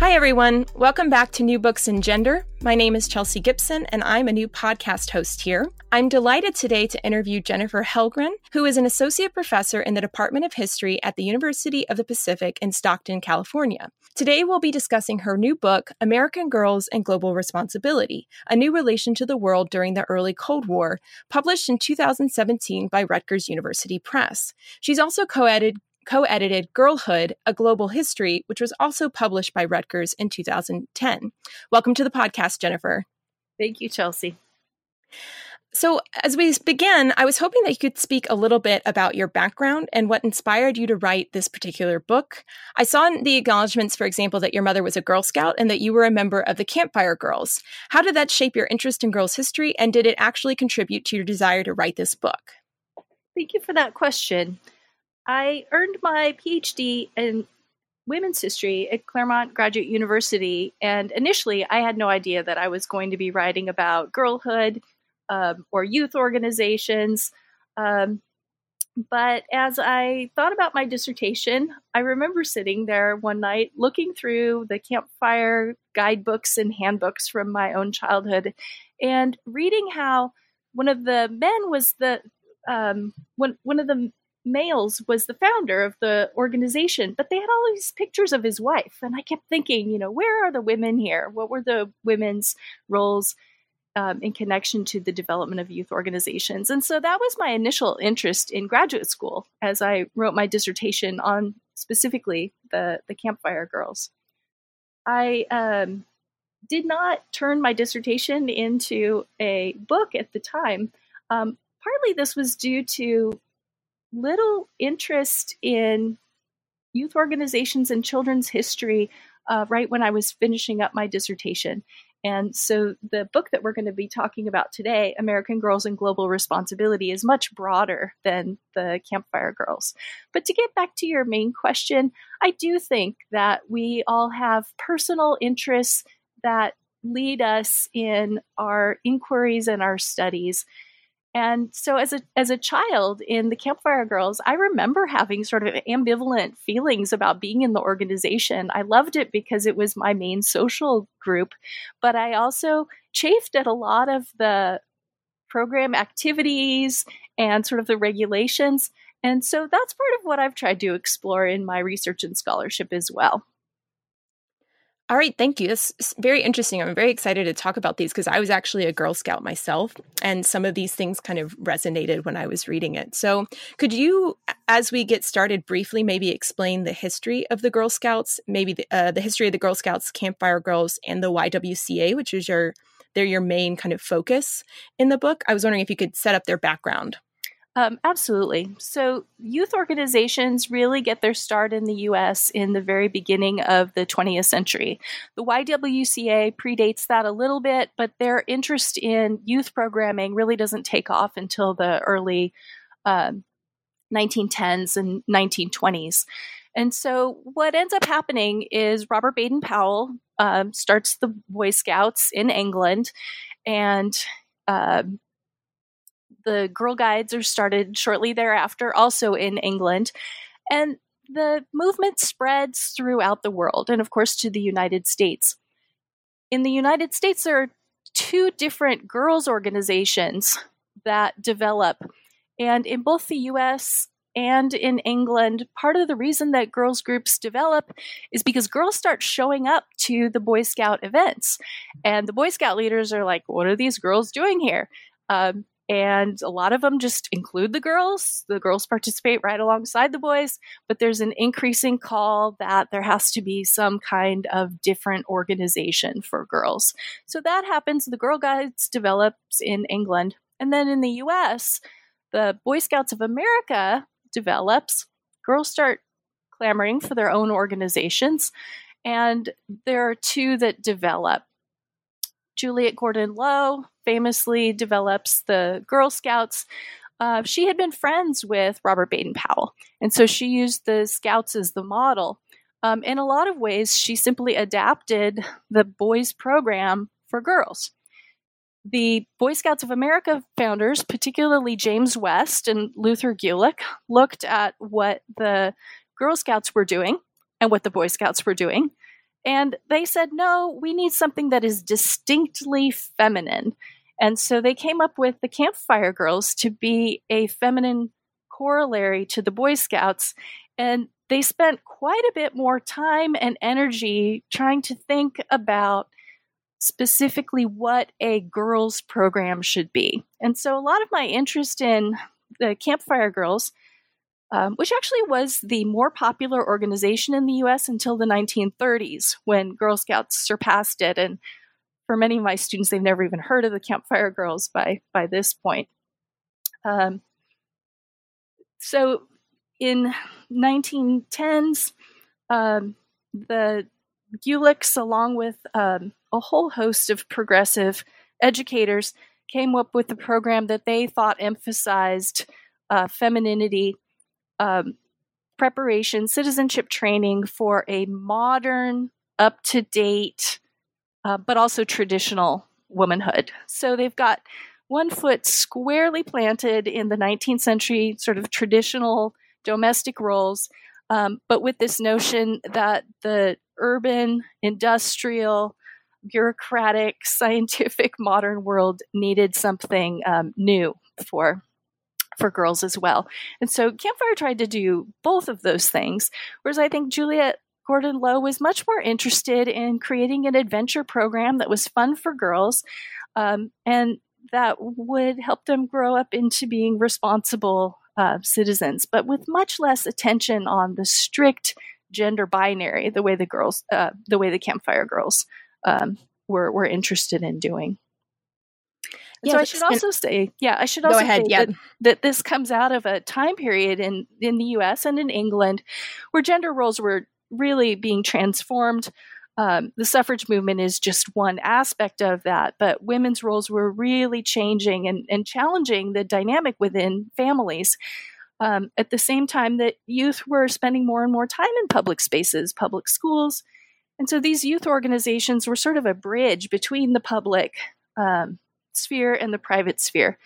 Hi, everyone. Welcome back to New Books in Gender. My name is Chelsea Gibson, and I'm a new podcast host here. I'm delighted today to interview Jennifer Helgren, who is an associate professor in the Department of History at the University of the Pacific in Stockton, California. Today, we'll be discussing her new book, American Girls and Global Responsibility A New Relation to the World During the Early Cold War, published in 2017 by Rutgers University Press. She's also co edited co edited Girlhood, A Global History, which was also published by Rutgers in 2010. Welcome to the podcast, Jennifer. Thank you, Chelsea. So, as we begin, I was hoping that you could speak a little bit about your background and what inspired you to write this particular book. I saw in the acknowledgments, for example, that your mother was a Girl Scout and that you were a member of the Campfire Girls. How did that shape your interest in girls' history, and did it actually contribute to your desire to write this book? Thank you for that question. I earned my PhD in women's history at Claremont Graduate University. And initially, I had no idea that I was going to be writing about girlhood um, or youth organizations. Um, but as I thought about my dissertation, I remember sitting there one night looking through the campfire guidebooks and handbooks from my own childhood and reading how one of the men was the um, one, one of the Males was the founder of the organization, but they had all these pictures of his wife. And I kept thinking, you know, where are the women here? What were the women's roles um, in connection to the development of youth organizations? And so that was my initial interest in graduate school as I wrote my dissertation on specifically the, the Campfire Girls. I um, did not turn my dissertation into a book at the time. Um, partly this was due to little interest in youth organizations and children's history uh, right when I was finishing up my dissertation. And so the book that we're going to be talking about today, American Girls and Global Responsibility, is much broader than the Campfire Girls. But to get back to your main question, I do think that we all have personal interests that lead us in our inquiries and our studies. And so as a as a child in the Campfire Girls, I remember having sort of ambivalent feelings about being in the organization. I loved it because it was my main social group, but I also chafed at a lot of the program activities and sort of the regulations. And so that's part of what I've tried to explore in my research and scholarship as well. All right, thank you. That's very interesting. I'm very excited to talk about these because I was actually a Girl Scout myself, and some of these things kind of resonated when I was reading it. So, could you, as we get started, briefly maybe explain the history of the Girl Scouts, maybe the, uh, the history of the Girl Scouts, Campfire Girls, and the YWCA, which is your they're your main kind of focus in the book. I was wondering if you could set up their background. Um, absolutely. So, youth organizations really get their start in the US in the very beginning of the 20th century. The YWCA predates that a little bit, but their interest in youth programming really doesn't take off until the early um, 1910s and 1920s. And so, what ends up happening is Robert Baden Powell um, starts the Boy Scouts in England, and uh, the Girl Guides are started shortly thereafter, also in England. And the movement spreads throughout the world, and of course, to the United States. In the United States, there are two different girls' organizations that develop. And in both the US and in England, part of the reason that girls groups develop is because girls start showing up to the Boy Scout events. And the Boy Scout leaders are like, what are these girls doing here? Um, and a lot of them just include the girls. The girls participate right alongside the boys, but there's an increasing call that there has to be some kind of different organization for girls. So that happens. The Girl Guides develops in England. And then in the US, the Boy Scouts of America develops. Girls start clamoring for their own organizations. And there are two that develop. Juliette Gordon Low famously develops the Girl Scouts. Uh, she had been friends with Robert Baden Powell, and so she used the Scouts as the model. Um, in a lot of ways, she simply adapted the boys' program for girls. The Boy Scouts of America founders, particularly James West and Luther Gulick, looked at what the Girl Scouts were doing and what the Boy Scouts were doing. And they said, no, we need something that is distinctly feminine. And so they came up with the Campfire Girls to be a feminine corollary to the Boy Scouts. And they spent quite a bit more time and energy trying to think about specifically what a girls program should be. And so a lot of my interest in the Campfire Girls, um, which actually was the more popular organization in the US until the 1930s when Girl Scouts surpassed it. And for many of my students, they've never even heard of the Campfire Girls by, by this point. Um, so in 1910s, um, the Gulicks, along with um, a whole host of progressive educators, came up with a program that they thought emphasized uh, femininity, um, preparation, citizenship training for a modern, up to date, uh, but also traditional womanhood. So they've got one foot squarely planted in the 19th century sort of traditional domestic roles, um, but with this notion that the urban, industrial, bureaucratic, scientific, modern world needed something um, new for for girls as well. And so Campfire tried to do both of those things, whereas I think Juliette Gordon Low was much more interested in creating an adventure program that was fun for girls um, and that would help them grow up into being responsible uh, citizens, but with much less attention on the strict gender binary, the way the girls, uh, the way the Campfire Girls um, were were interested in doing. Yeah, so I should also say, yeah, I should also ahead, say yeah. that, that this comes out of a time period in in the U.S. and in England where gender roles were really being transformed. Um, the suffrage movement is just one aspect of that, but women's roles were really changing and, and challenging the dynamic within families. Um, at the same time that youth were spending more and more time in public spaces, public schools. And so these youth organizations were sort of a bridge between the public um, sphere and the private sphere,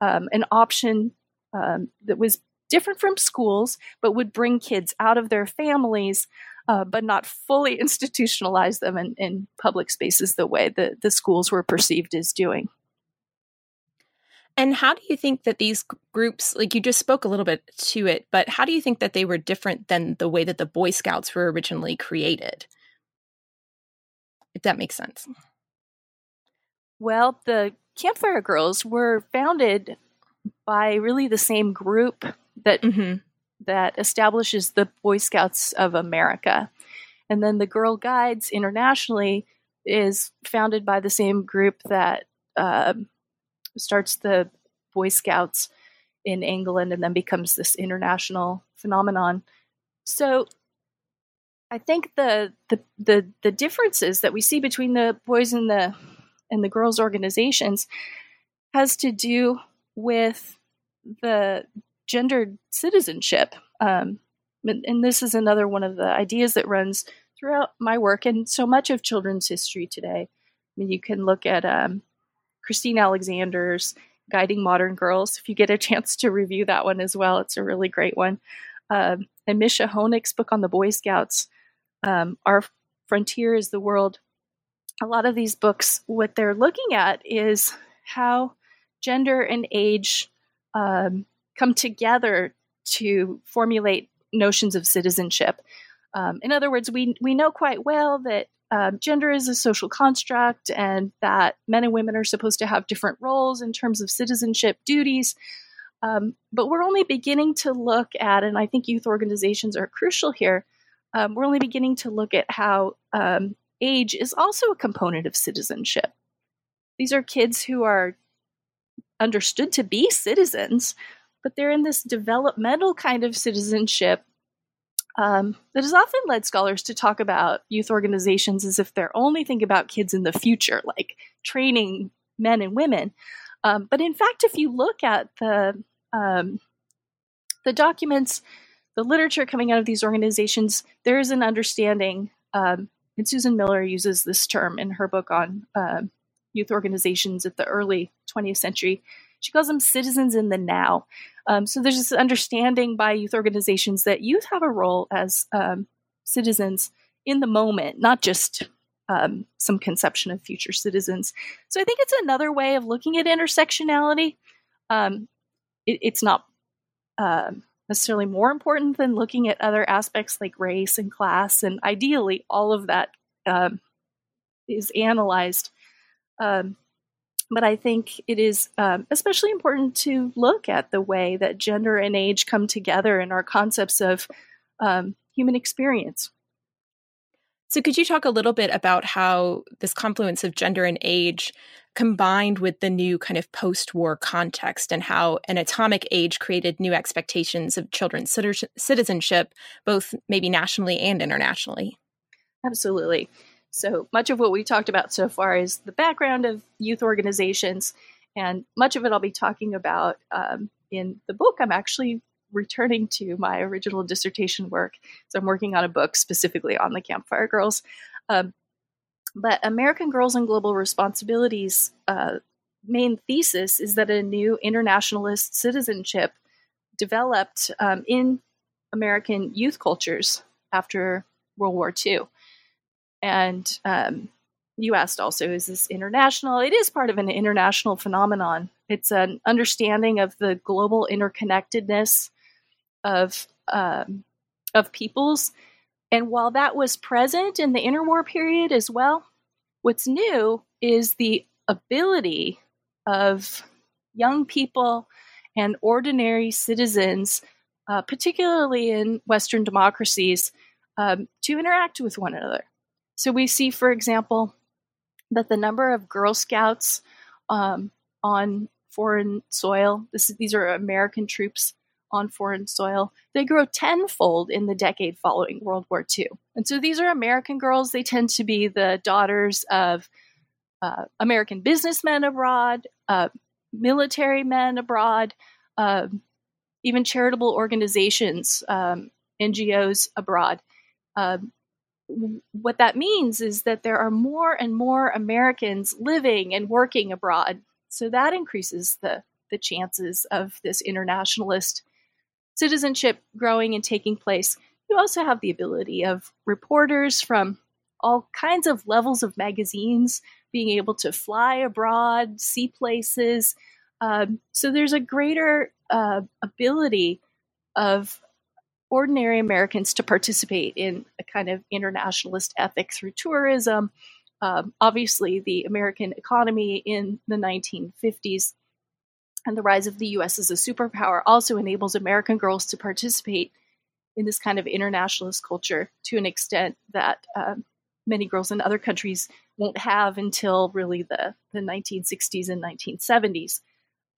um, an option um, that was different from schools, but would bring kids out of their families, uh, but not fully institutionalize them in, in public spaces the way that the schools were perceived as doing. And how do you think that these groups, like you just spoke a little bit to it, but how do you think that they were different than the way that the Boy Scouts were originally created? If that makes sense. Well, the Campfire Girls were founded by really the same group that mm-hmm. that establishes the Boy Scouts of America. And then the Girl Guides internationally is founded by the same group that uh, starts the Boy Scouts in England and then becomes this international phenomenon. So I think the, the the the differences that we see between the boys and the and the girls organizations has to do with the gendered citizenship. Um, and, this is another one of the ideas that runs throughout my work and so much of children's history today. I mean, you can look at um, Kristine Alexander's Guiding Modern Girls. If you get a chance to review that one as well, it's a really great one. Um, and Mischa Honeck's book on the Boy Scouts, um, Our Frontier is the World. A lot of these books, what they're looking at is how gender and age um, come together to formulate notions of citizenship. Um, in other words, we we know quite well that um, gender is a social construct and that men and women are supposed to have different roles in terms of citizenship duties. Um, but we're only beginning to look at, and I think youth organizations are crucial here. Um, we're only beginning to look at how um, age is also a component of citizenship. These are kids who are understood to be citizens, but they're in this developmental kind of citizenship um, that has often led scholars to talk about youth organizations as if they're only thinking about kids in the future, like training men and women. Um, but in fact, if you look at the um, the documents, the literature coming out of these organizations, there is an understanding. Um, and Susan Miller uses this term in her book on uh, youth organizations at the early 20th century. She calls them citizens in the now. Um, so there's this understanding by youth organizations that youth have a role as um, citizens in the moment, not just um, some conception of future citizens. So I think it's another way of looking at intersectionality. Um, it, it's not uh, necessarily more important than looking at other aspects like race and class, and ideally, all of that um, is analyzed. Um, but I think it is um, especially important to look at the way that gender and age come together in our concepts of um, human experience. So, could you talk a little bit about how this confluence of gender and age combined with the new kind of post war context and how an atomic age created new expectations of children's citizenship, both maybe nationally and internationally? Absolutely. So, much of what we talked about so far is the background of youth organizations, and much of it I'll be talking about um, in the book I'm actually returning to my original dissertation work. So I'm working on a book specifically on the Campfire Girls. Um, but American Girls and Global Responsibilities uh, main thesis is that a new internationalist citizenship developed um, in American youth cultures after World War II. And um, you asked also, is this international? It is part of an international phenomenon. It's an understanding of the global interconnectedness of um, of peoples. And while that was present in the interwar period as well, what's new is the ability of young people and ordinary citizens, uh, particularly in Western democracies, um, to interact with one another. So we see, for example, that the number of Girl Scouts um, on foreign soil, this, these are American troops on foreign soil, they grow tenfold in the decade following World War II. And so these are American girls. They tend to be the daughters of uh, American businessmen abroad, uh, military men abroad, uh, even charitable organizations, um, NGOs abroad. Um, what that means is that there are more and more Americans living and working abroad. So that increases the, the chances of this internationalist citizenship growing and taking place, you also have the ability of reporters from all kinds of levels of magazines being able to fly abroad, see places. Um, so there's a greater uh, ability of ordinary Americans to participate in a kind of internationalist ethic through tourism. Um, obviously, the American economy in the 1950s and the rise of the US as a superpower also enables American girls to participate in this kind of internationalist culture to an extent that um, many girls in other countries won't have until really the, the 1960s and 1970s.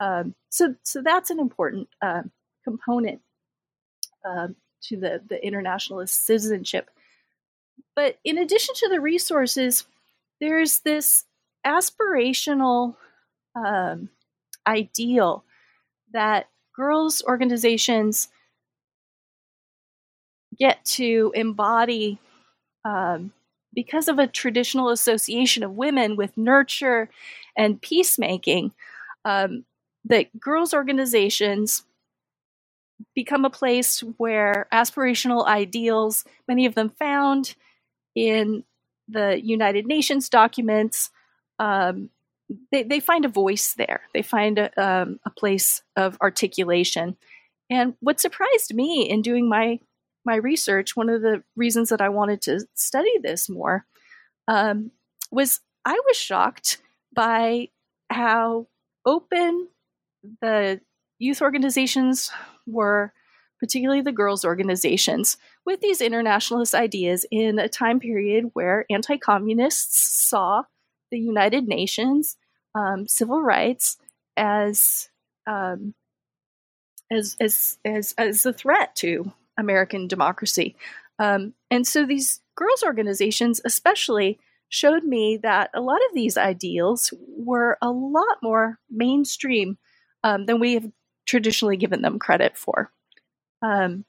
Um, so, so that's an important uh, component um, to the, the internationalist citizenship. But in addition to the resources, there's this aspirational um, ideal that girls' organizations get to embody, um, because of a traditional association of women with nurture and peacemaking, um, that girls' organizations become a place where aspirational ideals, many of them found in the United Nations documents, um, they, they find a voice there. They find a, um, a place of articulation. And what surprised me in doing my my research, one of the reasons that I wanted to study this more um, was I was shocked by how open the youth organizations were, particularly the girls' organizations, with these internationalist ideas in a time period where anti communists saw the United Nations, um, civil rights, as, um, as, as, as, as a threat to American democracy. Um, and so these girls' organizations, especially, showed me that a lot of these ideals were a lot more mainstream um, than we have traditionally given them credit for. Um,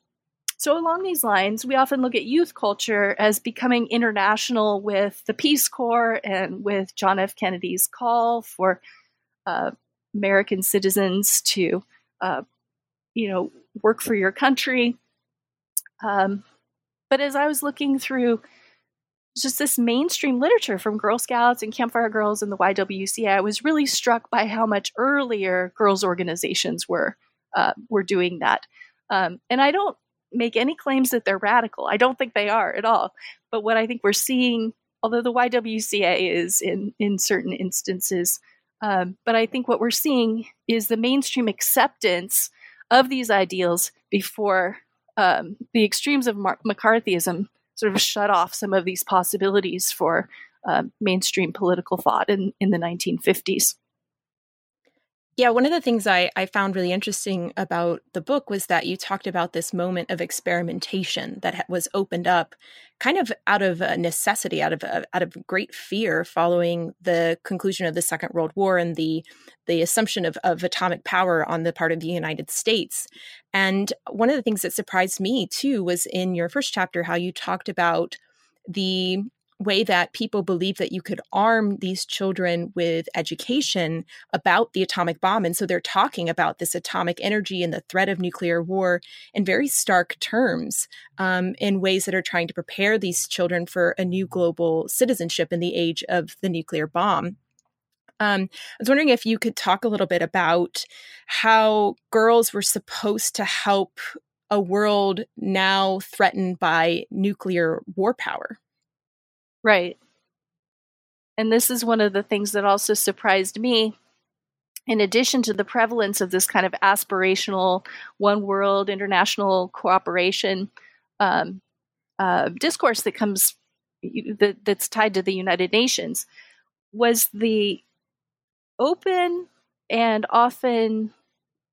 so, along these lines, we often look at youth culture as becoming international with the Peace Corps and with John F. Kennedy's call for uh, American citizens to, uh, you know, work for your country. Um, but as I was looking through just this mainstream literature from Girl Scouts and Campfire Girls and the YWCA, I was really struck by how much earlier girls' organizations were uh, were doing that. Um, and I don't make any claims that they're radical. I don't think they are at all. But what I think we're seeing, although the YWCA is in in certain instances, um, but I think what we're seeing is the mainstream acceptance of these ideals before um, the extremes of Mar- McCarthyism sort of shut off some of these possibilities for uh, mainstream political thought in, in the 1950s. Yeah, one of the things I, I found really interesting about the book was that you talked about this moment of experimentation that was opened up kind of out of necessity, out of out of great fear following the conclusion of the Second World War and the the assumption of, of atomic power on the part of the United States. And one of the things that surprised me too was in your first chapter how you talked about the way that people believe that you could arm these children with education about the atomic bomb. And so they're talking about this atomic energy and the threat of nuclear war in very stark terms, um, in ways that are trying to prepare these children for a new global citizenship in the age of the nuclear bomb. Um, I was wondering if you could talk a little bit about how girls were supposed to help a world now threatened by nuclear war power. Right. And this is one of the things that also surprised me. In addition to the prevalence of this kind of aspirational one world international cooperation um, uh, discourse that comes that, that's tied to the United Nations, was the open and often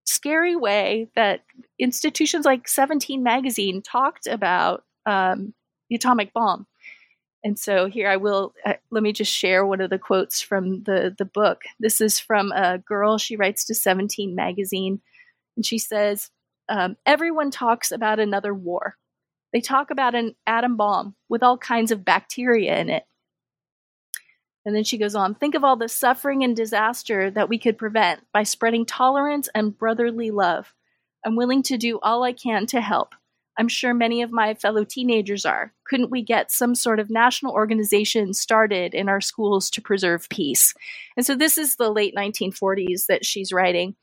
scary way that institutions like 17 magazine talked about um, the atomic bomb and so here I will uh, let me just share one of the quotes from the the book. This is from a girl. She writes to 17 magazine, and she says, um, "Everyone talks about another war. They talk about an atom bomb with all kinds of bacteria in it." And then she goes on, think of all the suffering and disaster that we could prevent by spreading tolerance and brotherly love. I'm willing to do all I can to help. I'm sure many of my fellow teenagers are. Couldn't we get some sort of national organization started in our schools to preserve peace? And so this is the late 1940s that she's writing.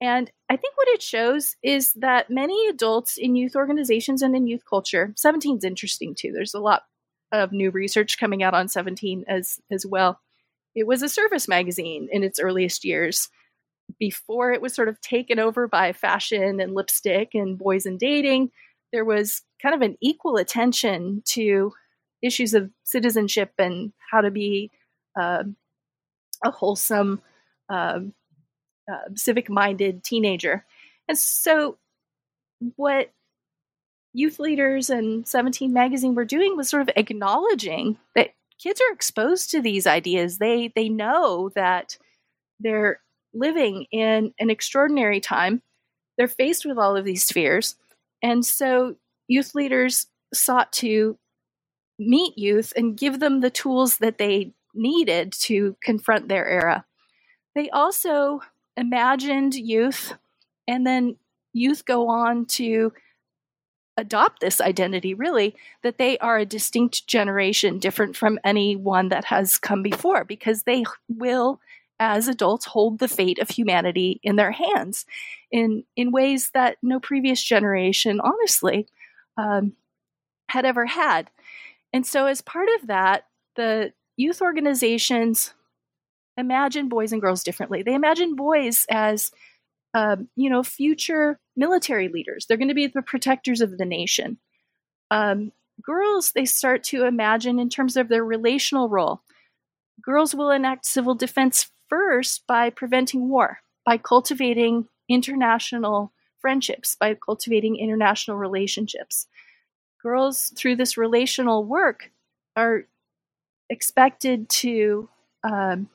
And I think what it shows is that many adults in youth organizations and in youth culture, 17 is interesting too. There's a lot of new research coming out on 17 as as well. It was a service magazine in its earliest years before it was sort of taken over by fashion and lipstick and boys and dating there was kind of an equal attention to issues of citizenship and how to be uh, a wholesome, uh, uh, civic minded teenager. And so, what youth leaders and 17 magazine were doing was sort of acknowledging that kids are exposed to these ideas. They, they know that they're living in an extraordinary time they're faced with all of these fears. And so youth leaders sought to meet youth and give them the tools that they needed to confront their era. They also imagined youth, and then youth go on to adopt this identity really that they are a distinct generation different from any one that has come before because they will as adults hold the fate of humanity in their hands in in ways that no previous generation honestly um, had ever had and so as part of that the youth organizations imagine boys and girls differently they imagine boys as um, you know, future military leaders. They're going to be the protectors of the nation. Um, girls, they start to imagine in terms of their relational role. Girls will enact civil defense first by preventing war, by cultivating international friendships, by cultivating international relationships. Girls, through this relational work, are expected to um,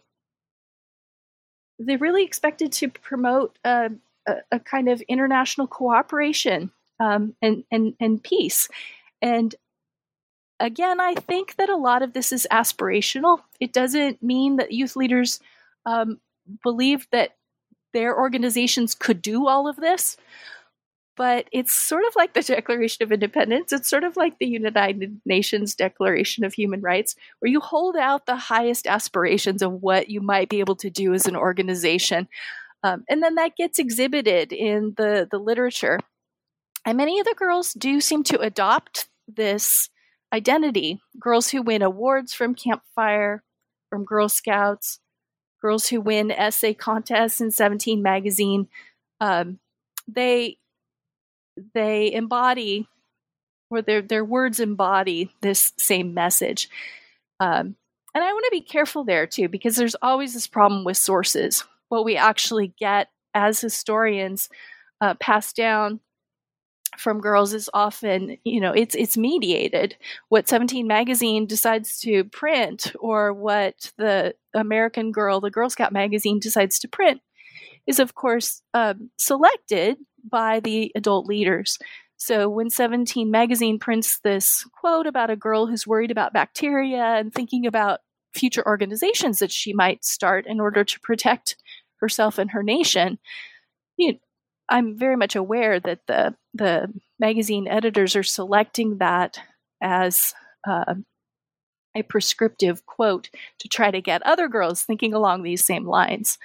they really expected to promote a, a, a kind of international cooperation um, and, and, and peace. And again, I think that a lot of this is aspirational. It doesn't mean that youth leaders um, believe that their organizations could do all of this, but it's sort of like the Declaration of Independence. It's sort of like the United Nations Declaration of Human Rights, where you hold out the highest aspirations of what you might be able to do as an organization. Um, and then that gets exhibited in the, the literature. And many of the girls do seem to adopt this identity. Girls who win awards from Campfire, from Girl Scouts, girls who win essay contests in 17 magazine, um, they they embody or their their words embody this same message. Um, and I want to be careful there too, because there's always this problem with sources. What we actually get as historians uh, passed down from girls is often, you know, it's it's mediated. What 17 magazine decides to print, or what the American Girl, the Girl Scout magazine decides to print, is of course um, selected by the adult leaders. So when 17 magazine prints this quote about a girl who's worried about bacteria and thinking about future organizations that she might start in order to protect herself and her nation, you know, I'm very much aware that the the magazine editors are selecting that as uh, a prescriptive quote to try to get other girls thinking along these same lines.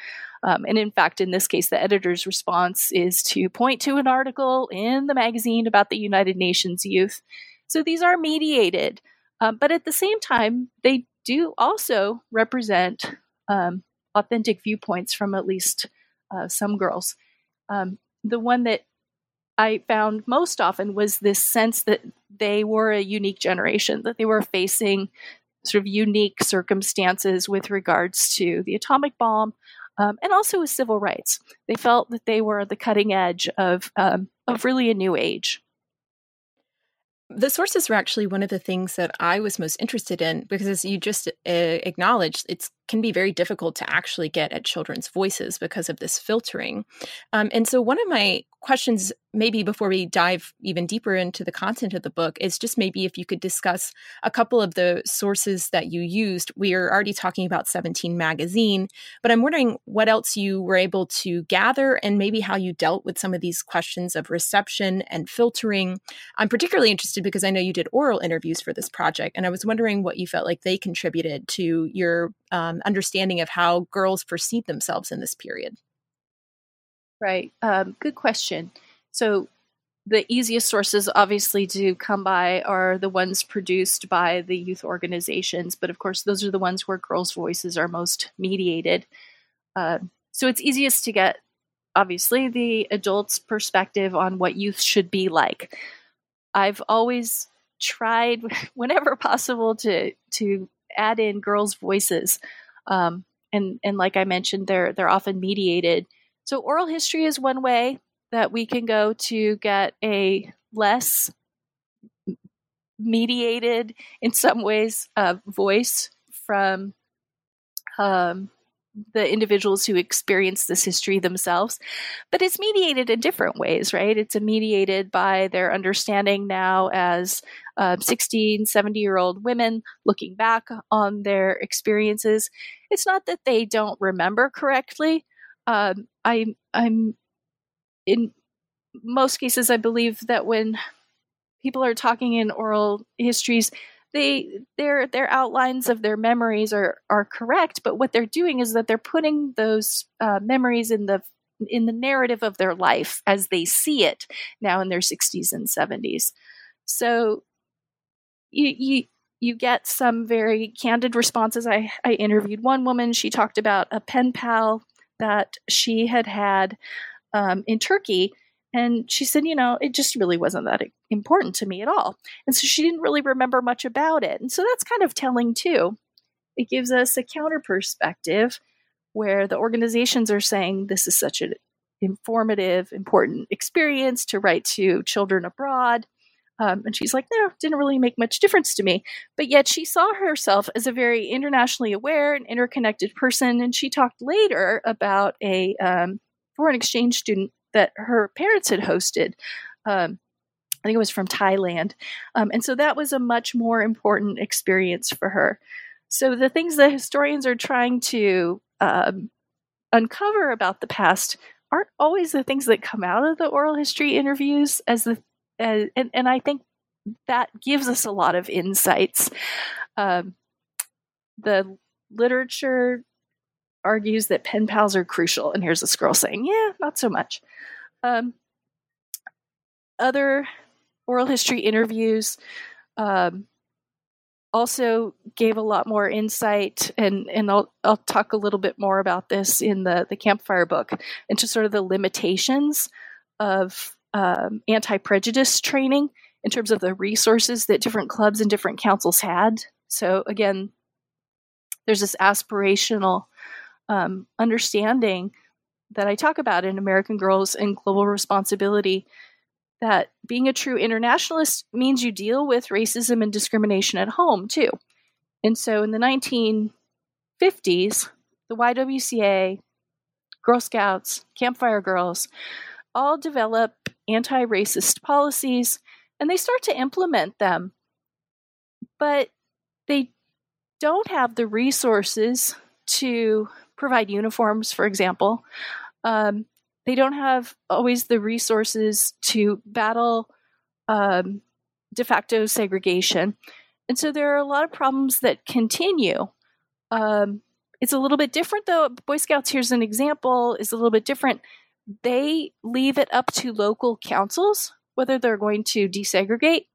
Um, and in fact, in this case, the editor's response is to point to an article in the magazine about the United Nations youth. So these are mediated, um, but at the same time, they do also represent um, authentic viewpoints from at least uh, some girls. The one that I found most often was this sense that they were a unique generation, that they were facing sort of unique circumstances with regards to the atomic bomb, um, and also with civil rights. They felt that they were at the cutting edge of um, of really a new age. The sources were actually one of the things that I was most interested in because, as you just uh, acknowledged, it's can be very difficult to actually get at children's voices because of this filtering. Um, and so, one of my questions, maybe before we dive even deeper into the content of the book, is just maybe if you could discuss a couple of the sources that you used. We are already talking about 17 Magazine, but I'm wondering what else you were able to gather and maybe how you dealt with some of these questions of reception and filtering. I'm particularly interested because I know you did oral interviews for this project, and I was wondering what you felt like they contributed to your um, understanding of how girls perceive themselves in this period? Right. Um, good question. So, the easiest sources, obviously, to come by are the ones produced by the youth organizations, but of course, those are the ones where girls' voices are most mediated. Uh, so, it's easiest to get, obviously, the adult's perspective on what youth should be like. I've always tried, whenever possible, to to add in girls' voices. Um, and and like I mentioned, they're they're often mediated. So oral history is one way that we can go to get a less mediated, in some ways, uh, voice from um, the individuals who experience this history themselves, but it's mediated in different ways, right? It's mediated by their understanding now as uh, 16, 70 year old women looking back on their experiences. It's not that they don't remember correctly. Um, I, I'm in most cases, I believe that when people are talking in oral histories, they their their outlines of their memories are are correct, but what they're doing is that they're putting those uh, memories in the in the narrative of their life as they see it now in their 60s and 70s. So you you you get some very candid responses. I, I interviewed one woman. She talked about a pen pal that she had had um, in Turkey and she said, you know, it just really wasn't that important to me at all. And so she didn't really remember much about it. And so that's kind of telling too. It gives us a counter perspective where the organizations are saying this is such an informative, important experience to write to children abroad. Um, and she's like, no, didn't really make much difference to me. But yet she saw herself as a very internationally aware and interconnected person. And she talked later about a um, foreign exchange student that her parents had hosted. Um, I think it was from Thailand. Um, and so that was a much more important experience for her. So the things that historians are trying to um, uncover about the past aren't always the things that come out of the oral history interviews as the as, and, and I think that gives us a lot of insights. Um, the literature argues that pen pals are crucial, and here's this girl saying, "Yeah, not so much." Um, other oral history interviews um, also gave a lot more insight, and and I'll I'll talk a little bit more about this in the the campfire book into sort of the limitations of um, anti prejudice training in terms of the resources that different clubs and different councils had. So again, there's this aspirational um, understanding that I talk about in American Girls and Global Responsibility that being a true internationalist means you deal with racism and discrimination at home too. And so in the 1950s, the YWCA, Girl Scouts, Campfire Girls all develop anti racist policies and they start to implement them. But they don't have the resources to provide uniforms, for example, um, they don't have always the resources to battle um, de facto segregation. And so there are a lot of problems that continue. Um, it's a little bit different, though. Boy Scouts, here's an example, is a little bit different. They leave it up to local councils whether they're going to desegregate.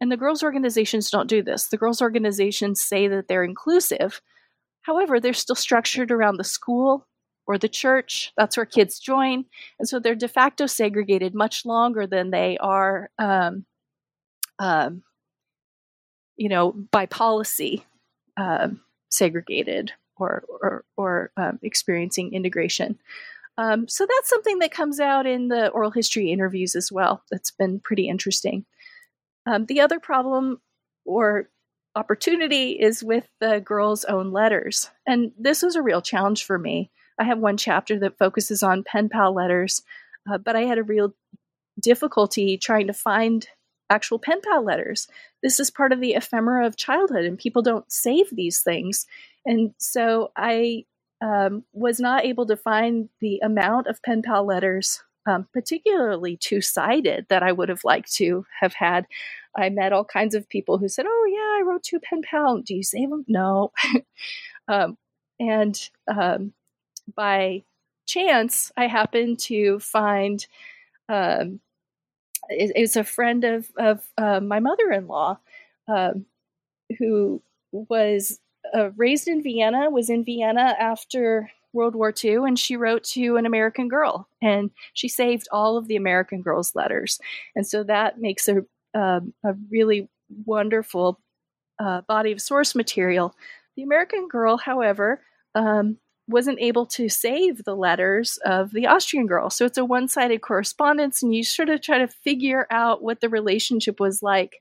And the girls' organizations don't do this. The girls' organizations say that they're inclusive. However, they're still structured around the school or the church. That's where kids join. And so they're de facto segregated much longer than they are, um, um, you know, by policy um, segregated or, or, or um, experiencing integration. Um, so that's something that comes out in the oral history interviews as well. That's been pretty interesting. Um, the other problem or opportunity is with the girls' own letters. And this was a real challenge for me. I have one chapter that focuses on pen pal letters, uh, but I had a real difficulty trying to find actual pen pal letters. This is part of the ephemera of childhood, and people don't save these things. And so I um, was not able to find the amount of pen pal letters, um, particularly two sided, that I would have liked to have had. I met all kinds of people who said, "Oh yeah, I wrote two pen pal. Do you save them?" No. um, and um, by chance, I happened to find um, it, it's a friend of of uh, my mother in law um, who was uh, raised in Vienna, was in Vienna after World War II, and she wrote to an American girl, and she saved all of the American girl's letters, and so that makes a um, a really wonderful uh, body of source material. The American girl, however, um, wasn't able to save the letters of the Austrian girl. So it's a one sided correspondence, and you sort of try to figure out what the relationship was like.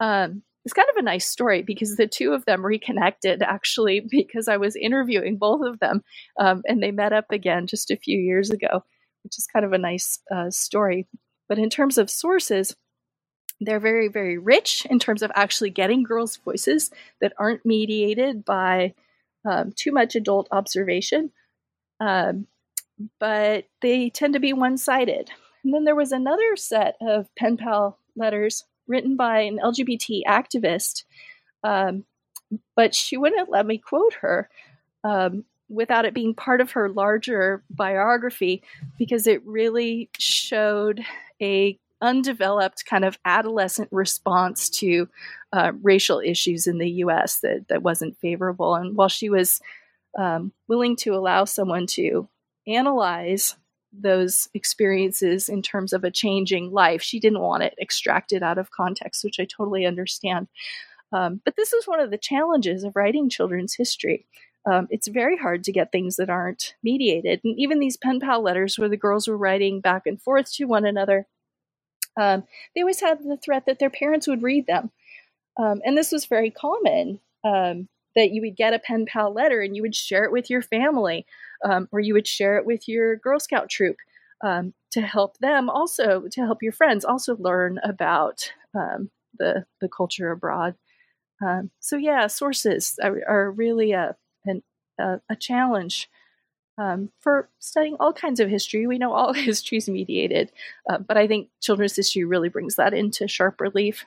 Um, it's kind of a nice story because the two of them reconnected actually because I was interviewing both of them um, and they met up again just a few years ago, which is kind of a nice uh, story. But in terms of sources, they're very, very rich in terms of actually getting girls' voices that aren't mediated by um, too much adult observation. Um, but they tend to be one sided. And then there was another set of pen pal letters written by an LGBT activist, um, but she wouldn't let me quote her um, without it being part of her larger biography because it really showed a undeveloped kind of adolescent response to uh, racial issues in the U.S. that that wasn't favorable. And while she was um, willing to allow someone to analyze those experiences in terms of a changing life, she didn't want it extracted out of context, which I totally understand. Um, but this is one of the challenges of writing children's history. Um, it's very hard to get things that aren't mediated. And even these pen pal letters where the girls were writing back and forth to one another, um, they always had the threat that their parents would read them. Um, and this was very common um, that you would get a pen pal letter and you would share it with your family um, or you would share it with your Girl Scout troop um, to help them also, to help your friends also learn about um, the, the culture abroad. so, yeah, sources are, are really a, an, a, a challenge um, for studying all kinds of history. We know all history is mediated, uh, but I think children's history really brings that into sharp relief.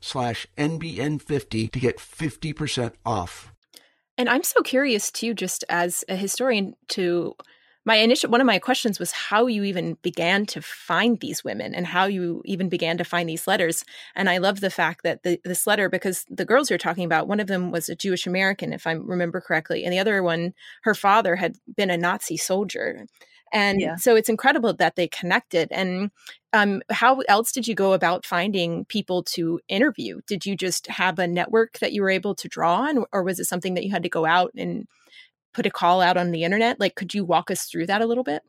slash NBN50 to get 50% off. And I'm so curious too, just as a historian, to my initial one of my questions was how you even began to find these women and how you even began to find these letters. And I love the fact that the, this letter, because the girls you're talking about, one of them was a Jewish American, if I remember correctly, and the other one, her father had been a Nazi soldier. And yeah. so it's incredible that they connected. And um, how else did you go about finding people to interview? Did you just have a network that you were able to draw on, or was it something that you had to go out and put a call out on the internet? Like, could you walk us through that a little bit?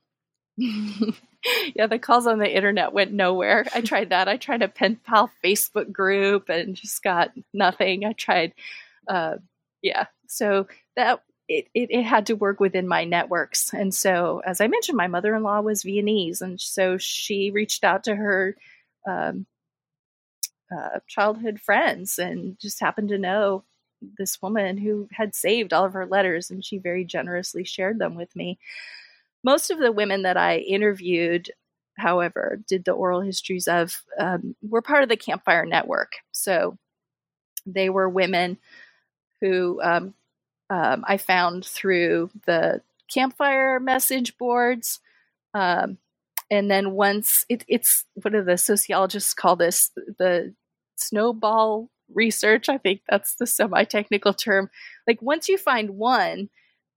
yeah, the calls on the internet went nowhere. I tried that. I tried a pen pal Facebook group and just got nothing. I tried, uh, yeah. So that it, it, it, had to work within my networks. And so, as I mentioned, my mother in law was Viennese. And so she reached out to her um, uh, childhood friends and just happened to know this woman who had saved all of her letters. And she very generously shared them with me. Most of the women that I interviewed, however, did the oral histories of, um, were part of the Campfire Network. So they were women who um, um, I found through the campfire message boards. Um, and then once it, it's what do the sociologists call this? The snowball research. I think that's the semi technical term. Like once you find one,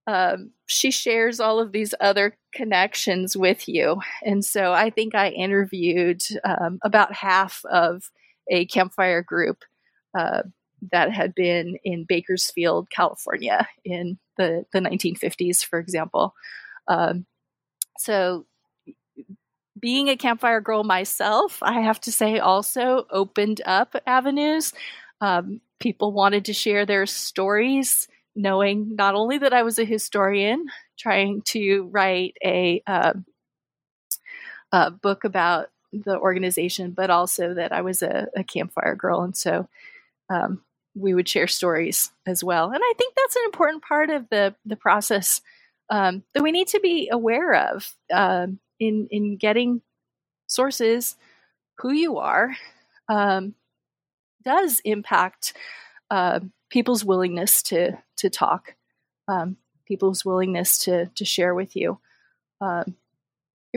um, she shares all of these other connections with you. And so I think I interviewed um, about half of a campfire group uh, that had been in Bakersfield, California in the, the 1950s, for example. Um, so, being a campfire girl myself, I have to say, also opened up avenues. Um, people wanted to share their stories, knowing not only that I was a historian trying to write a, uh, a book about the organization, but also that I was a, a campfire girl. And so um, we would share stories as well. And I think that's an important part of the the process um, that we need to be aware of um, in in getting sources. Who you are um, does impact uh, people's willingness to to talk, um, people's willingness to to share with you. Um,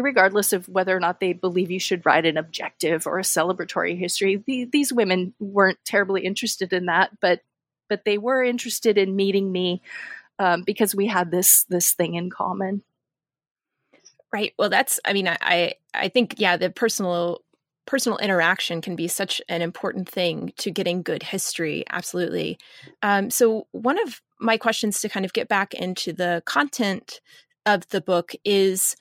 regardless of whether or not they believe you should write an objective or a celebratory history. The, these women weren't terribly interested in that, but but they were interested in meeting me um, because we had this this thing in common. Right. Well, that's. I mean, I I think yeah, the personal personal interaction can be such an important thing to getting good history. Absolutely. Um, so one of my questions to kind of get back into the content of the book is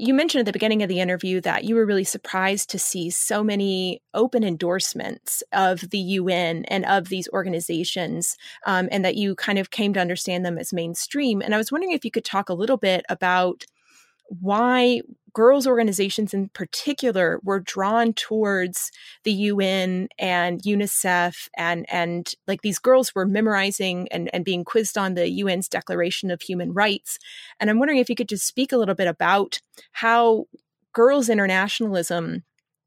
you mentioned at the beginning of the interview that you were really surprised to see so many open endorsements of the UN and of these organizations, um, and that you kind of came to understand them as mainstream. And I was wondering if you could talk a little bit about why girls organizations in particular were drawn towards the UN and UNICEF and and like these girls were memorizing and, and being quizzed on the UN's Declaration of Human Rights. And I'm wondering if you could just speak a little bit about how girls internationalism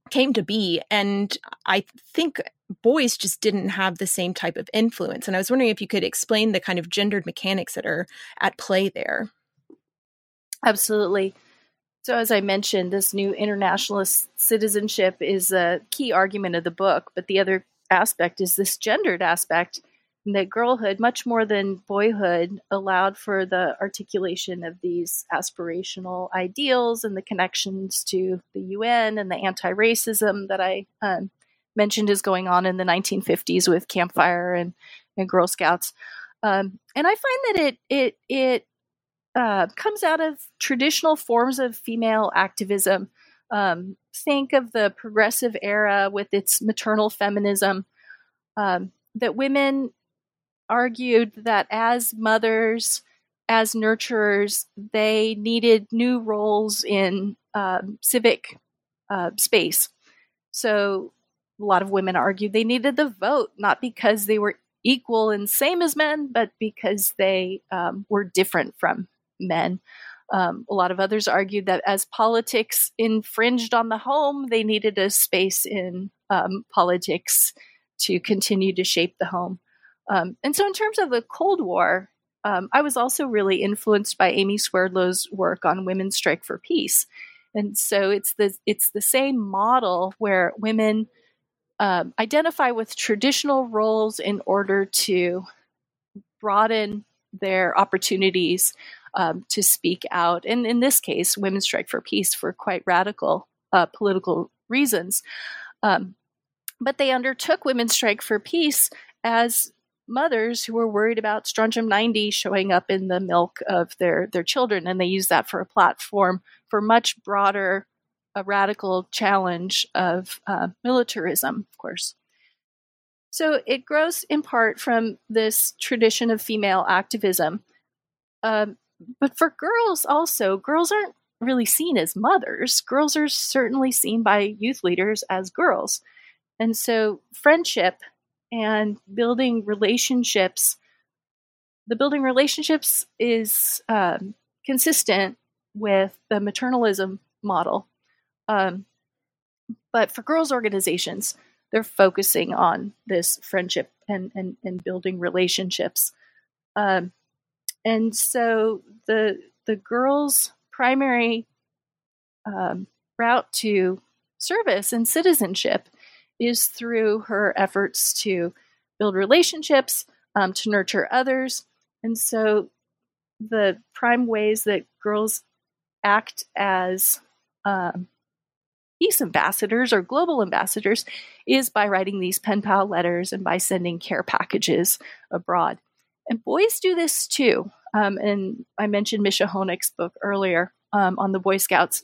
came to be and I think boys just didn't have the same type of influence. And I was wondering if you could explain the kind of gendered mechanics that are at play there. Absolutely. So, as I mentioned, this new internationalist citizenship is a key argument of the book, but the other aspect is this gendered aspect that girlhood, much more than boyhood, allowed for the articulation of these aspirational ideals and the connections to the UN and the anti racism that I um, mentioned is going on in the 1950s with Campfire and, and Girl Scouts. Um, and I find that it it it uh, comes out of traditional forms of female activism. Um, think of the progressive era with its maternal feminism, um, that women argued that as mothers, as nurturers, they needed new roles in um, civic uh, space. So a lot of women argued they needed the vote, not because they were equal and same as men, but because they um, were different from men. Um, a lot of others argued that as politics infringed on the home, they needed a space in um, politics to continue to shape the home. Um, and so, in terms of the Cold War, um, I was also really influenced by Amy Swerdlow's work on Women's Strike for Peace. And so, it's the it's the same model where women um, identify with traditional roles in order to broaden their opportunities um, to speak out. And in this case, Women Strike for Peace for quite radical uh, political reasons. Um, but they undertook Women's Strike for Peace as mothers who were worried about strontium 90 showing up in the milk of their, their children. And they used that for a platform for much broader, a radical challenge of uh, militarism, of course. So it grows in part from this tradition of female activism. Um, but for girls also, girls aren't really seen as mothers. Girls are certainly seen by youth leaders as girls. And so friendship and building relationships, the building relationships is um, consistent with the maternalism model. Um, but for girls' organizations, they're focusing on this friendship and, and, and building relationships. Um, and so the the girl's primary um, route to service and citizenship is through her efforts to build relationships, um, to nurture others, and so the prime ways that girls act as um, peace ambassadors or global ambassadors is by writing these pen pal letters and by sending care packages abroad. And boys do this too. Um, and I mentioned Mischa Honeck's book earlier um, on the Boy Scouts.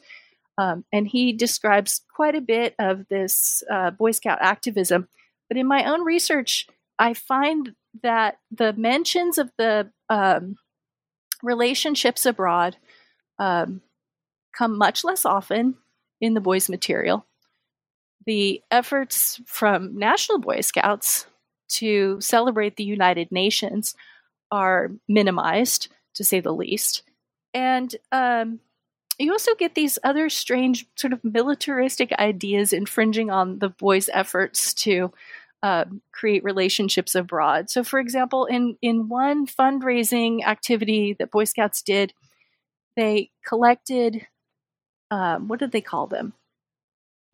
Um, and he describes quite a bit of this uh, Boy Scout activism. But in my own research, I find that the mentions of the um, relationships abroad um, come much less often in the boys' material. The efforts from National Boy Scouts to celebrate the United Nations are minimized, to say the least. And um, you also get these other strange, sort of militaristic ideas infringing on the boys' efforts to uh, create relationships abroad. So, for example, in in one fundraising activity that Boy Scouts did, they collected um, what did they call them?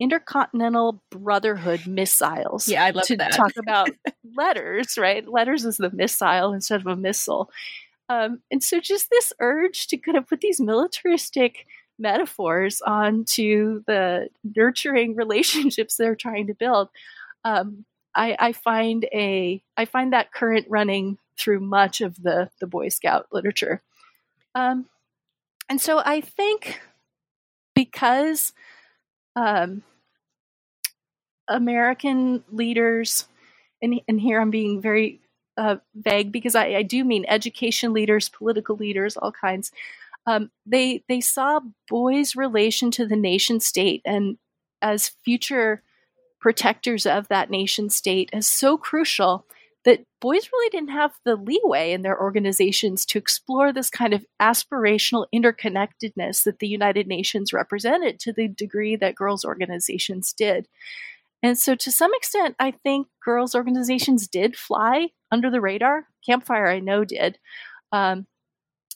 Intercontinental Brotherhood missiles. Yeah, I love to that. talk about letters, right? Letters is the missile instead of a missile. Um, and so, just this urge to kind of put these militaristic metaphors onto the nurturing relationships they're trying to build. Um, I, I, find a I find that current running through much of the the Boy Scout literature, um, and so I think because um, American leaders, and, and here I'm being very uh, vague because I, I, do mean education leaders, political leaders, all kinds. Um, they they saw boys' relation to the nation state and as future protectors of that nation state as so crucial that boys really didn't have the leeway in their organizations to explore this kind of aspirational interconnectedness that the United Nations represented to the degree that girls' organizations did. And so, to some extent, I think girls' organizations did fly under the radar. Campfire, I know, did. Um,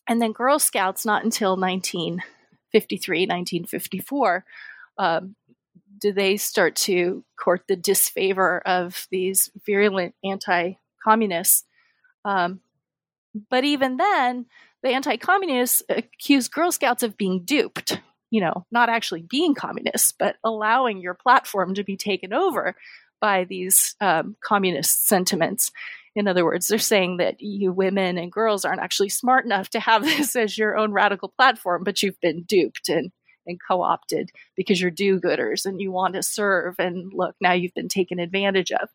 and then Girl Scouts, not until 1953, 1954, um, do they start to court the disfavor of these virulent anti communists. Um, but even then, the anti communists accuse Girl Scouts of being duped you know, not actually being communists, but allowing your platform to be taken over by these um, communist sentiments. In other words, they're saying that you women and girls aren't actually smart enough to have this as your own radical platform, but you've been duped and, and co opted because you're do gooders and you want to serve. And look, now you've been taken advantage of.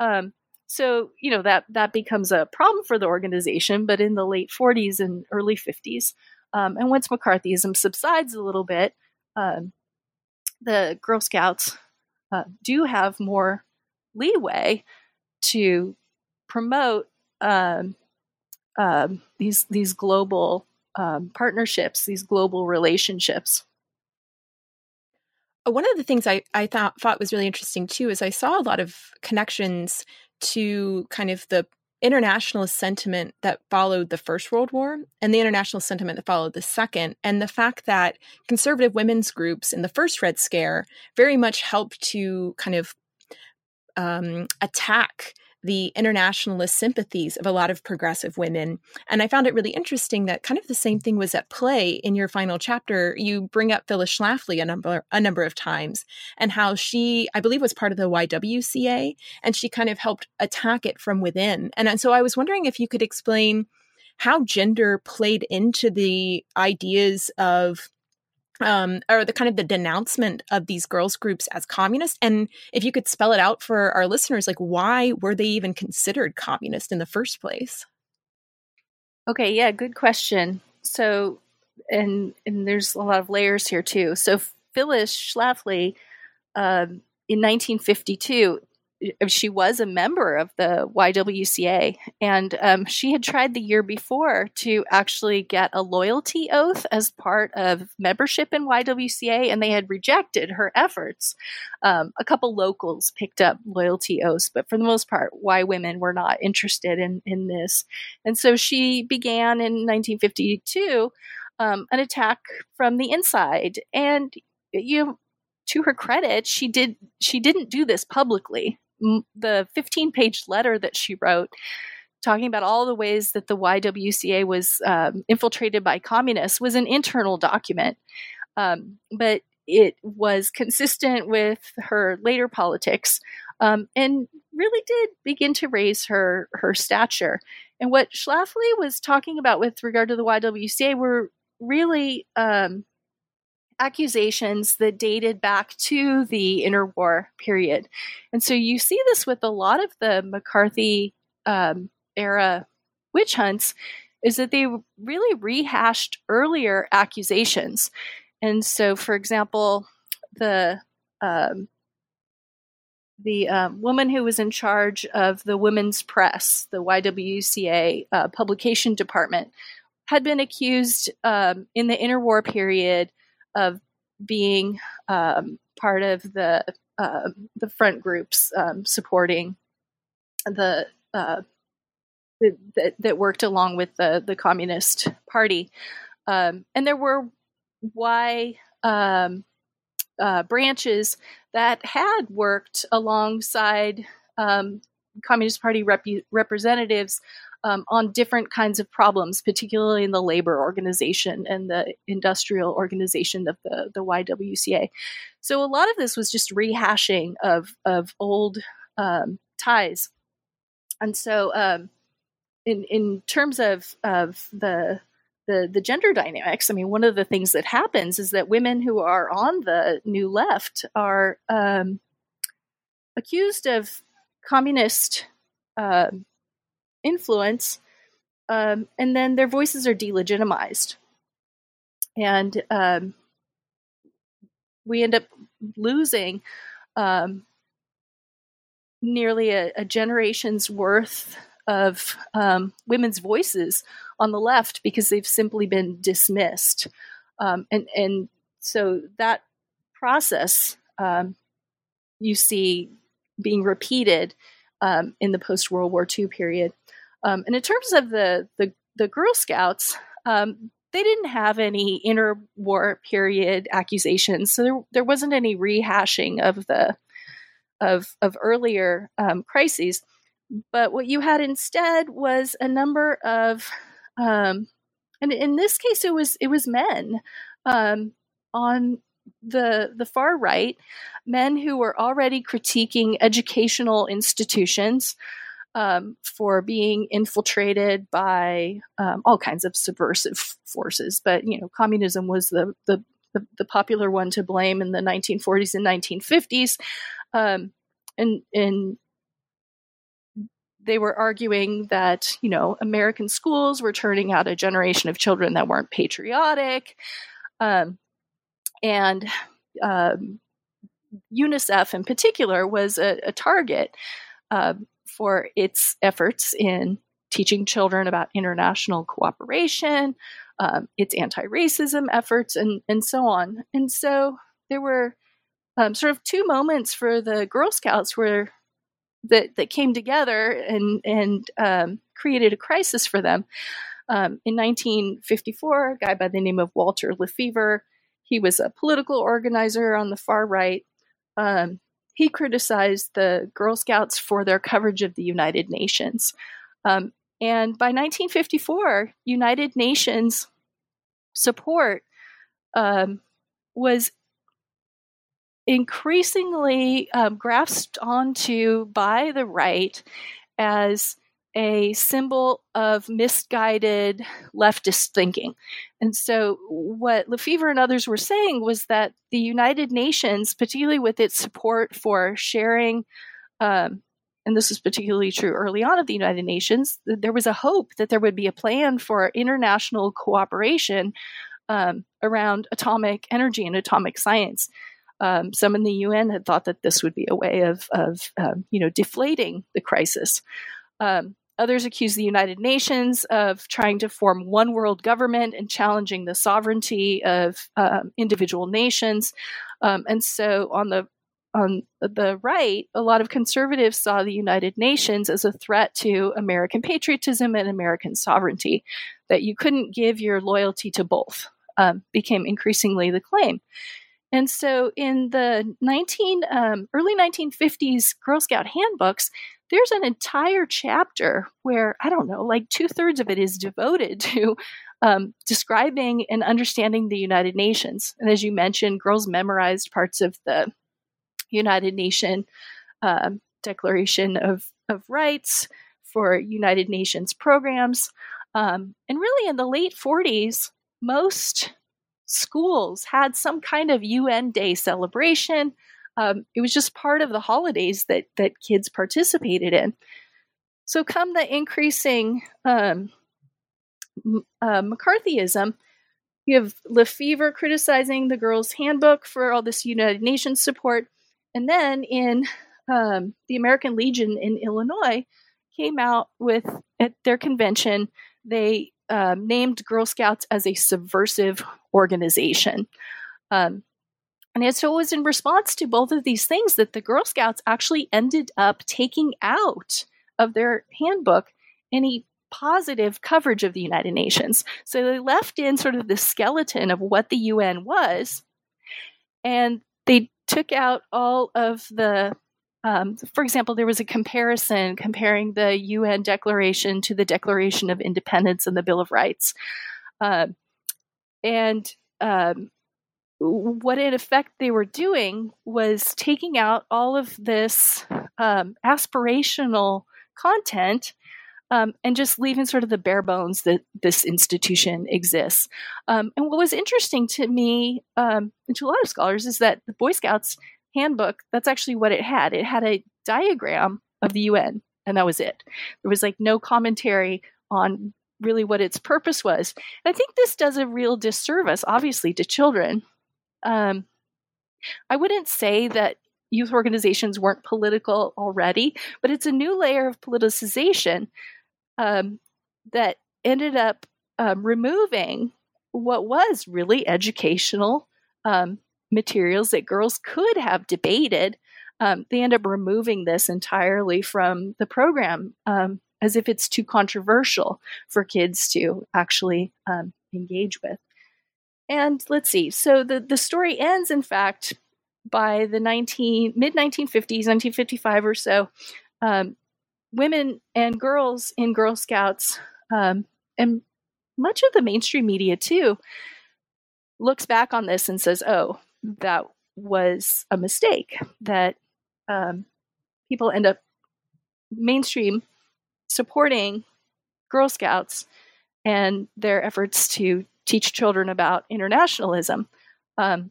Um, so you know that that becomes a problem for the organization. But in the late 40s and early 50s, um, and once McCarthyism subsides a little bit, um, the Girl Scouts uh, do have more leeway to promote um, um these these global um, partnerships, these global relationships. Uh, one of the things I, I thought, thought was really interesting too is I saw a lot of connections to kind of the internationalist sentiment that followed the First World War and the international sentiment that followed the Second, and the fact that conservative women's groups in the first Red Scare very much helped to kind of um, attack the internationalist sympathies of a lot of progressive women. And I found it really interesting that kind of the same thing was at play in your final chapter. You bring up Phyllis Schlafly a number a number of times and how she, I believe, was part of the YWCA and she kind of helped attack it from within. And and so I was wondering if you could explain how gender played into the ideas of um, or the kind of the denouncement of these girls groups as communist. And if you could spell it out for our listeners like why were they even considered communist in the first place? Okay yeah good question. So and and there's a lot of layers here too. So phyllis schlafly um, in 1952 she was a member of the YWCA, and um, she had tried the year before to actually get a loyalty oath as part of membership in YWCA, and they had rejected her efforts. Um, a couple locals picked up loyalty oaths, but for the most part, Y women were not interested in in this, and so she began in 1952 um, an attack from the inside, and you to her credit, she did she didn't do this publicly the 15 page letter that she wrote talking about all the ways that the YWCA was um, infiltrated by communists was an internal document. Um, but it was consistent with her later politics um, and really did begin to raise her her stature. And what Schlafly was talking about with regard to the YWCA were really um, accusations that dated back to the interwar period. And so you see this with a lot of the McCarthy um, era witch hunts, is that they really rehashed earlier accusations. And so, for example, the um, the um, woman who was in charge of the women's press, the YWCA uh, publication department, had been accused um, in the interwar period of being um, part of the uh, the front groups um, supporting the, uh, that worked along with the the Communist Party, um, and there were Y um, uh, branches that had worked alongside um, Communist Party rep- representatives um, on different kinds of problems, particularly in the labor organization and the industrial organization of the, the YWCA. So a lot of this was just rehashing of, of old um, ties. And so, um, in, in terms of, of the the the gender dynamics. I mean, one of the things that happens is that women who are on the new left are um, accused of communist uh, influence, um, and then their voices are delegitimized, and um, we end up losing um, nearly a, a generation's worth of um, women's voices on the left because they've simply been dismissed. Um, and, and so that process um, you see being repeated um, in the post World War II period. Um, and in terms of the, the, the Girl Scouts, um, they didn't have any interwar period accusations, so there, there wasn't any rehashing of the of of earlier um, crises. But what you had instead was a number of, um, and in this case, it was it was men um, on the the far right, men who were already critiquing educational institutions um, for being infiltrated by um, all kinds of subversive forces. But you know, communism was the the the, the popular one to blame in the 1940s and 1950s. Um, and and they were arguing that you know American schools were turning out a generation of children that weren't patriotic, um, and um, UNICEF in particular was a, a target uh, for its efforts in teaching children about international cooperation, um, its anti-racism efforts, and and so on. And so there were um, sort of two moments for the Girl Scouts where that that came together and and um, created a crisis for them. Um, in 1954, a guy by the name of Walter Lefevre, he was a political organizer on the far right. Um, he criticized the Girl Scouts for their coverage of the United Nations. Um, and by 1954, United Nations support um, was increasingly um, grasped onto by the right as a symbol of misguided leftist thinking. And so, what Lefevre and others were saying was that the United Nations, particularly with its support for sharing, um, and this was particularly true early on of the United Nations, there was a hope that there would be a plan for international cooperation um, around atomic energy and atomic science. Um, some in the UN had thought that this would be a way of, of um, you know, deflating the crisis. Um, others accused the United Nations of trying to form one world government and challenging the sovereignty of um, individual nations. Um, and so, on the on the right, a lot of conservatives saw the United Nations as a threat to American patriotism and American sovereignty, that you couldn't give your loyalty to both, um, became increasingly the claim. And so in the 19 um, early 1950s Girl Scout handbooks, there's an entire chapter where I don't know, like two thirds of it is devoted to um, describing and understanding the United Nations. And as you mentioned, girls memorized parts of the United Nation um, Declaration of, of Rights for United Nations programs. Um, and really, in the late 40s, most schools had some kind of UN Day celebration. Um, it was just part of the holidays that that kids participated in. So, come the increasing um, uh, McCarthyism, you have Lefevre criticizing the Girls' Handbook for all this United Nations support, and then in um, the American Legion in Illinois came out with at their convention, they um, named Girl Scouts as a subversive organization. Um, and so it was in response to both of these things that the Girl Scouts actually ended up taking out of their handbook any positive coverage of the United Nations. So they left in sort of the skeleton of what the UN was, and they took out all of the um, for example, there was a comparison comparing the UN Declaration to the Declaration of Independence and the Bill of Rights. Uh, and um, what in effect they were doing was taking out all of this um, aspirational content um, and just leaving sort of the bare bones that this institution exists. Um, and what was interesting to me um, and to a lot of scholars is that the Boy Scouts handbook, that's actually what it had. It had a diagram of the UN, and that was it. There was like no commentary on really what its purpose was. And I think this does a real disservice, obviously, to children. Um, I wouldn't say that youth organizations weren't political already, but it's a new layer of politicization um, that ended up um, removing what was really educational um, materials that girls could have debated, um, they end up removing this entirely from the program um, as if it's too controversial for kids to actually um, engage with. And let's see. So the, the story ends, in fact, by the 19 mid 1950s, 1955 or so. Um, women and girls in Girl Scouts um, and much of the mainstream media too looks back on this and says, "Oh, that was a mistake that um, people end up mainstream supporting Girl Scouts and their efforts to teach children about internationalism. Um,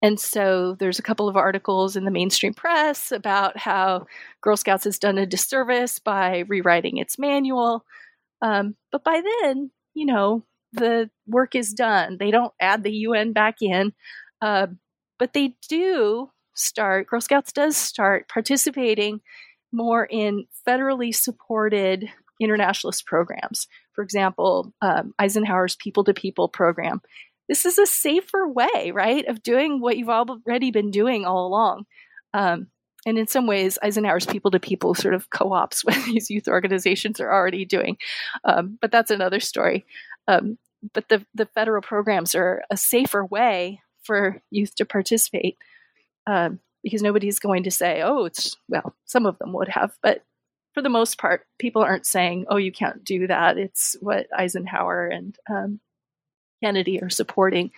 and so there's a couple of articles in the mainstream press about how Girl Scouts has done a disservice by rewriting its manual. Um, but by then, you know, the work is done. They don't add the UN back in. Uh, but they do start, Girl Scouts does start participating more in federally supported internationalist programs. For example, um, Eisenhower's People to People program. This is a safer way, right, of doing what you've already been doing all along. Um, and in some ways, Eisenhower's People to People sort of co ops what these youth organizations are already doing. Um, but that's another story. Um, but the, the federal programs are a safer way for youth to participate um, because nobody's going to say, oh, it's, well, some of them would have, but for the most part, people aren't saying, oh, you can't do that. It's what Eisenhower and um, Kennedy are supporting.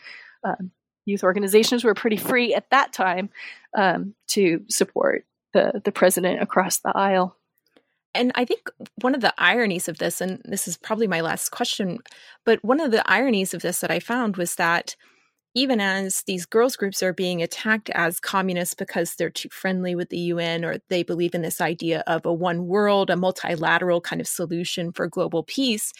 Um, youth organizations were pretty free at that time um, to support the, the president across the aisle. And I think one of the ironies of this, and this is probably my last question, but one of the ironies of this that I found was that even as these girls groups are being attacked as communists because they're too friendly with the UN or they believe in this idea of a one world, a multilateral kind of solution for global peace,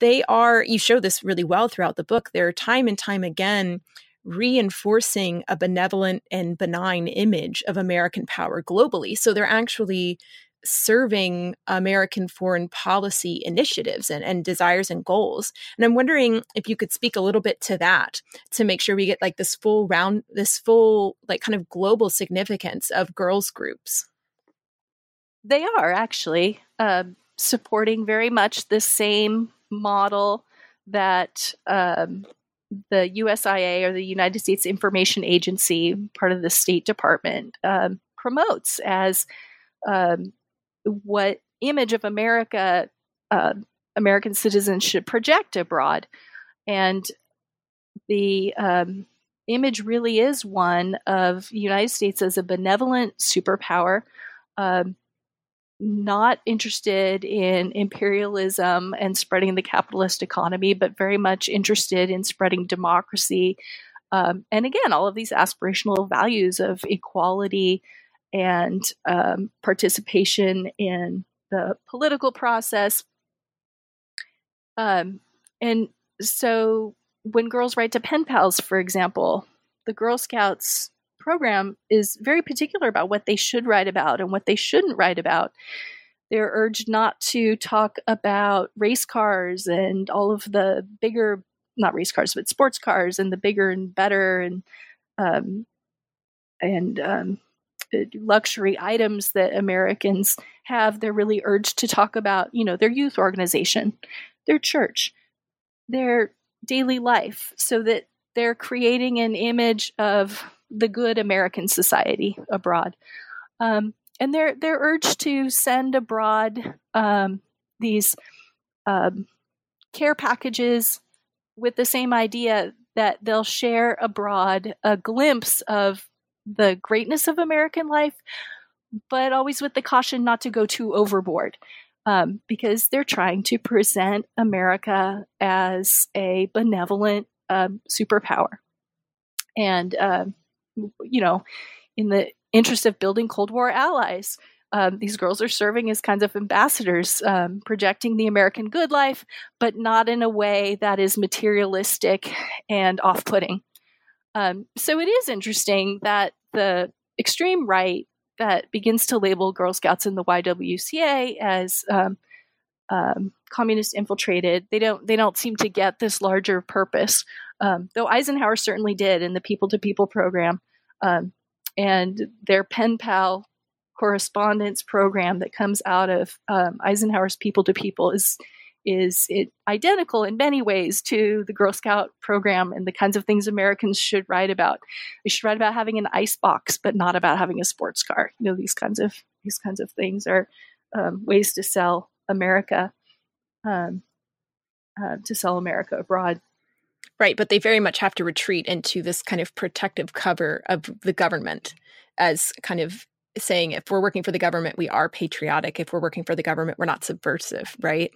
they are, you show this really well throughout the book, they're time and time again reinforcing a benevolent and benign image of American power globally. So they're actually serving American foreign policy initiatives and, and desires and goals. And I'm wondering if you could speak a little bit to that to make sure we get like this full round, this full, like kind of global significance of girls' groups. They are actually uh, supporting very much the same model that um, the USIA or the United States Information Agency, part of the State Department, um, promotes as um, what image of America uh, American citizens should project abroad. And the um, image really is one of the United States as a benevolent superpower, um, not interested in imperialism and spreading the capitalist economy, but very much interested in spreading democracy. Um, and again, all of these aspirational values of equality, and um, participation in the political process. Um, and so when girls write to pen pals, for example, the Girl Scouts program is very particular about what they should write about and what they shouldn't write about. They're urged not to talk about race cars and all of the bigger, not race cars, but sports cars and the bigger and better and um, and um, luxury items that Americans have. They're really urged to talk about, you know, their youth organization, their church, their daily life, so that they're creating an image of the good American society abroad. Um, and they're they're urged to send abroad um, these um, care packages with the same idea that they'll share abroad a glimpse of the greatness of American life, but always with the caution not to go too overboard. Um, because they're trying to present America as a benevolent um, superpower. And, um, you know, in the interest of building Cold War allies, um, these girls are serving as kinds of ambassadors, um, projecting the American good life, but not in a way that is materialistic and off putting. Um, so it is interesting that the extreme right that begins to label Girl Scouts and the YWCA as um, um, communist infiltrated. They don't they don't seem to get this larger purpose. Um, though Eisenhower certainly did in the People to People program, um, and their pen pal correspondence program that comes out of um, Eisenhower's People to People is is it identical in many ways to the Girl Scout program and the kinds of things Americans should write about. We should write about having an ice box, but not about having a sports car. You know, these kinds of these kinds of things are um, ways to sell America, um, uh, to sell America abroad. Right, but they very much have to retreat into this kind of protective cover of the government as kind of saying if we're working for the government, we are patriotic. If we're working for the government, we're not subversive, right?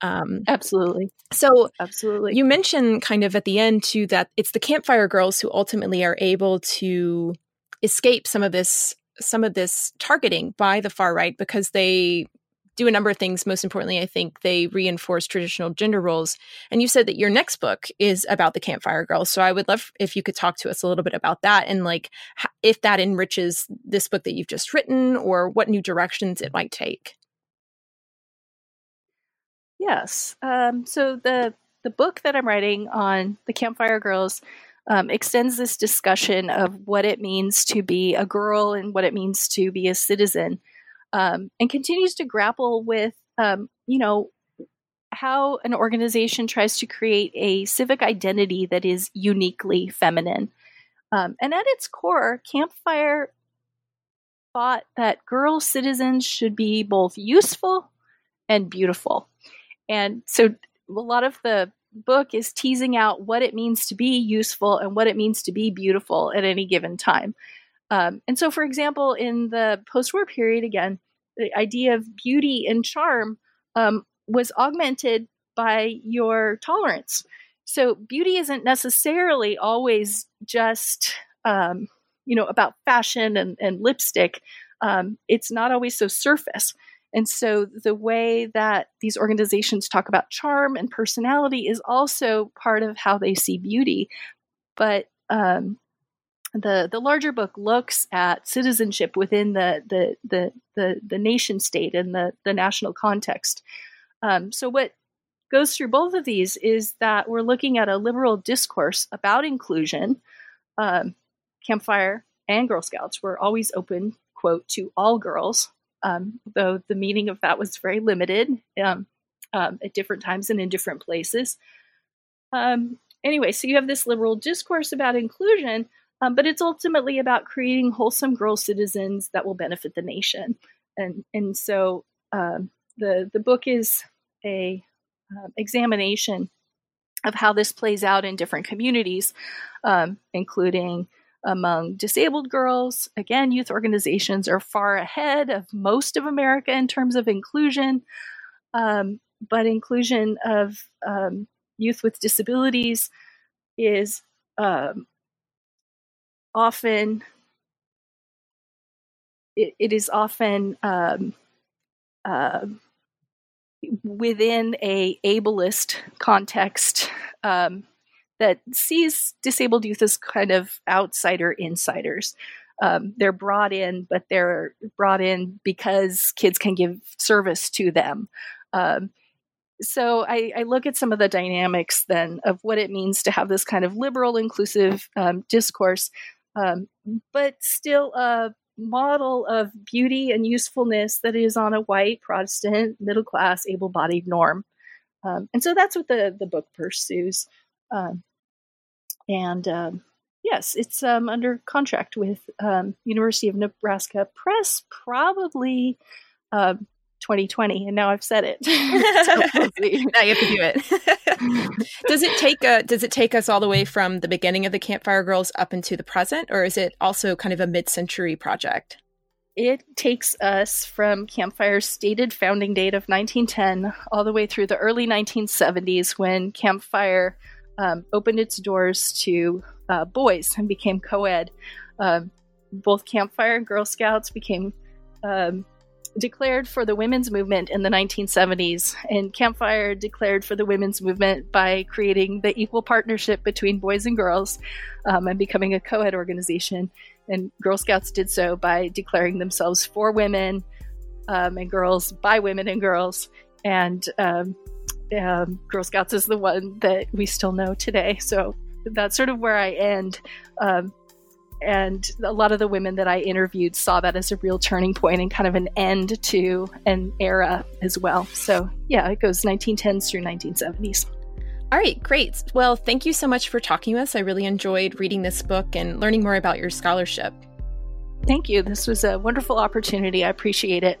Um, absolutely. So, absolutely. You mentioned kind of at the end too that it's the campfire girls who ultimately are able to escape some of this some of this targeting by the far right because they do a number of things. Most importantly, I think they reinforce traditional gender roles. And you said that your next book is about the Campfire Girls. So I would love if you could talk to us a little bit about that and like if that enriches this book that you've just written or what new directions it might take. Yes. Um, so the the book that I'm writing on the Campfire Girls um, extends this discussion of what it means to be a girl and what it means to be a citizen um, and continues to grapple with, um, you know, how an organization tries to create a civic identity that is uniquely feminine. Um, and at its core, Campfire thought that girl citizens should be both useful and beautiful. And so a lot of the book is teasing out what it means to be useful and what it means to be beautiful at any given time. Um, and so, for example, in the post war period, again, the idea of beauty and charm um, was augmented by your tolerance. So beauty isn't necessarily always just um, you know about fashion and, and lipstick. Um, it's not always so surface. And so the way that these organizations talk about charm and personality is also part of how they see beauty. But um, the the larger book looks at citizenship within the the the the, the nation state and the the national context. Um, so what goes through both of these is that we're looking at a liberal discourse about inclusion. Um, Campfire and Girl Scouts were always open, quote, to all girls, um, though the meaning of that was very limited um, um, at different times and in different places. Um, anyway, so you have this liberal discourse about inclusion, um, but it's ultimately about creating wholesome girl citizens that will benefit the nation. And and so um, the the book is a uh, examination of how this plays out in different communities, um, including among disabled girls. Again, youth organizations are far ahead of most of America in terms of inclusion, um, but inclusion of um, youth with disabilities is um, often it, it is often um, uh, within a ableist context um, that sees disabled youth as kind of outsider insiders. Um, they're brought in, but they're brought in because kids can give service to them. Um, so I, I, look at some of the dynamics then of what it means to have this kind of liberal, inclusive um, discourse, um, but still a model of beauty and usefulness that is on a white Protestant middle class able bodied norm. Um, and so that's what the the book pursues. Um, and um, yes, it's um, under contract with um, University of Nebraska Press, probably 2020. And now I've said it. now you have to do it. does it take a, Does it take us all the way from the beginning of the Campfire Girls up into the present, or is it also kind of a mid-century project? It takes us from Campfire's stated founding date of 1910 all the way through the early 1970s when Campfire um, opened its doors to uh, boys and became co ed. Um, both Campfire and Girl Scouts became um, declared for the women's movement in the 1970s, and Campfire declared for the women's movement by creating the equal partnership between boys and girls um, and becoming a co ed organization and Girl Scouts did so by declaring themselves for women um, and girls by women and girls. And um, um, Girl Scouts is the one that we still know today. So that's sort of where I end. Um, and a lot of the women that I interviewed saw that as a real turning point and kind of an end to an era as well. So yeah, it goes 1910s through 1970s. All right, great. Well, thank you so much for talking to us. I really enjoyed reading this book and learning more about your scholarship. Thank you. This was a wonderful opportunity. I appreciate it.